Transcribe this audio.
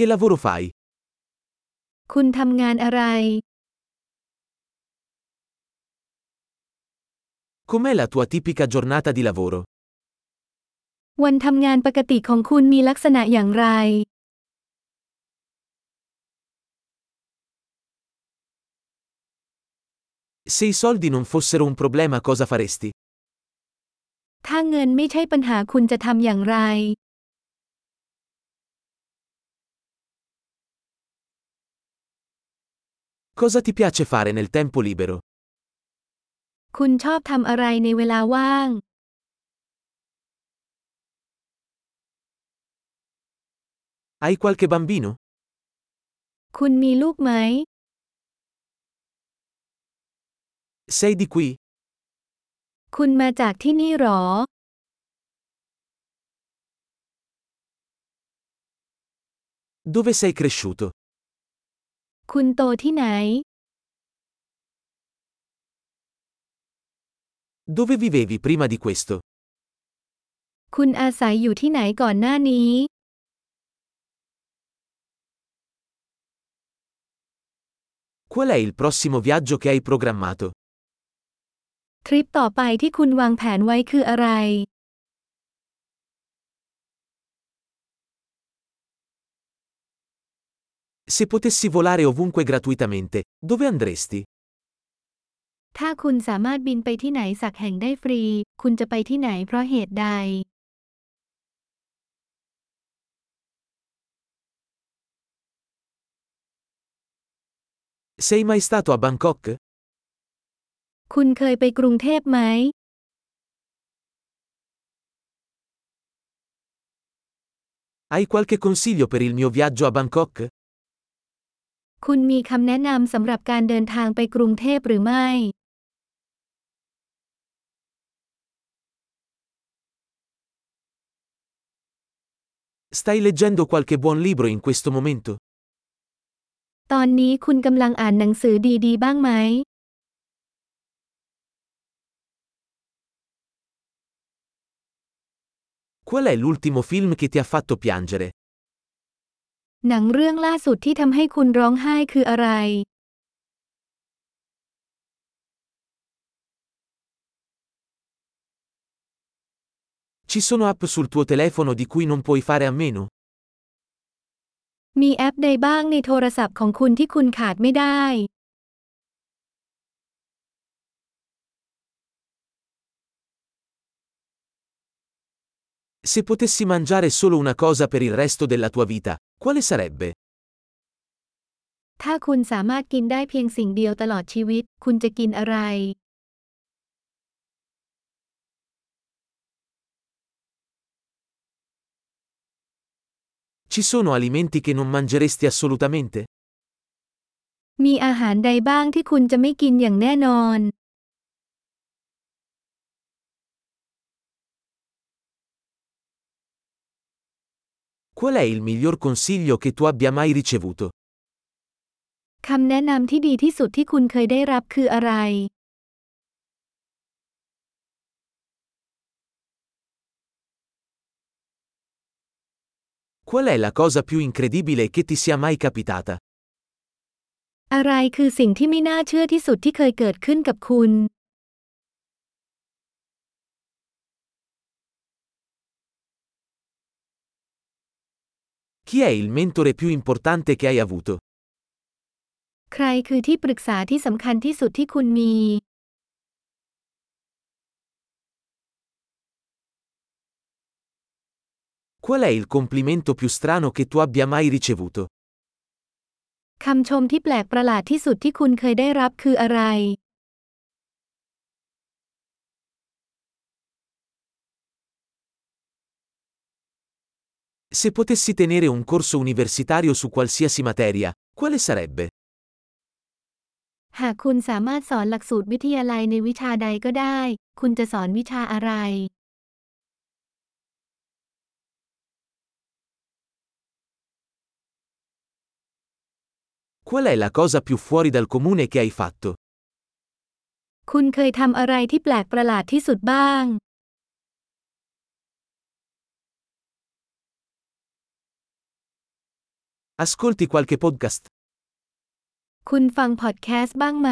Che lavoro fai? คุณทำงานอะไร Com'è la tua tipica giornata di lavoro? วันทำงานปกติของคุณมีลักษณะอย่างไร Se i soldi non fossero un problema cosa faresti? ถ้าเงินไม่ใช่ปัญหาคุณจะทำอย่างไร Cosa ti piace fare nel tempo libero? คุณชอบทำอะไรในเวลาว่าง Hai qualche bambino? คุณมีลูกไหม Sei di qui? คุณมาจากที่นี่หรอ Dove sei cresciuto? คุณโตที่ไหน Dove vivevi prima di questo? คุณอาศัยอยู่ที่ไหนก่อนหน้านี้ Qual è il prossimo viaggio che hai programmato? ทริปต่อไปที่คุณวางแผนไว้คืออะไร Se potessi volare ovunque gratuitamente, dove andresti? ถ้าคุณสามารถบินไปที่ไหนสักแห่งได้ฟรี คุณจะไปที่ไหนเพราะเหตุใด Sei mai stato a Bangkok? คุณเคยไปกรุงเทพไหม Hai qualche consiglio per il mio viaggio a Bangkok? คุณมีคำแนะนำสำหรับการเดินทางไปกรุงเทพหรือไม่ Stai leggendo qualche buon libro in questo momento? ตอนนี้คุณกำลังอ่านหนังสือดีๆ บ้างไหม Qual è l'ultimo film che ti ha fatto piangere? หนังเรื่องล่าสุดที่ทำให้คุณร้องไห้คืออะไร Ci sono app sul tuo telefono di cui non puoi fare a meno? มีแอปใดบ้างในโทรศัพท์ของคุณที่คุณขาดไม่ได้ Se potessi mangiare solo una cosa per il resto della tua vita, quale sarebbe? ถ้าคุณสามารถกินได้เพียงสิ่งเดียวตลอดชีวิต คุณจะกินอะไร Ci sono alimenti che non mangeresti assolutamente? มีอาหารใดบ้างที่คุณจะไม่กินอย่างแน่นอน Qual è il miglior consiglio che tu abbia mai ricevuto? คำแนะนำที่ดีที่สุดที่คุณเคยได้รับคืออะไร Qual è la cosa più incredibile che ti sia mai capitata? อะไรคือสิ่งที่ไม่น่าเชื่อที่สุดที่เคยเกิดขึ้นกับคุณ Chi è il mentore più importante che hai avuto? ใครคือที่ปรึกษาที่สำคัญที่สุดที่คุณมี Qual è il complimento più strano che tu abbia mai ricevuto? คำชมที่แปลกประหลาดที่สุดที่คุณเคยได้รับคืออะไร Se potessi tenere un corso universitario su qualsiasi materia, quale sarebbe? หากคุณสามารถสอนหลักสูตรวิทยาลัยในวิชาใดก็ได้ คุณจะสอนวิชาอะไร Qual è la cosa più fuori dal comune che hai fatto? คุณเคยทำอะไรที่แปลกประหลาดที่สุดบ้าง Ascolti qualche podcast? คุณฟังพอดแคสต์บ้างไหม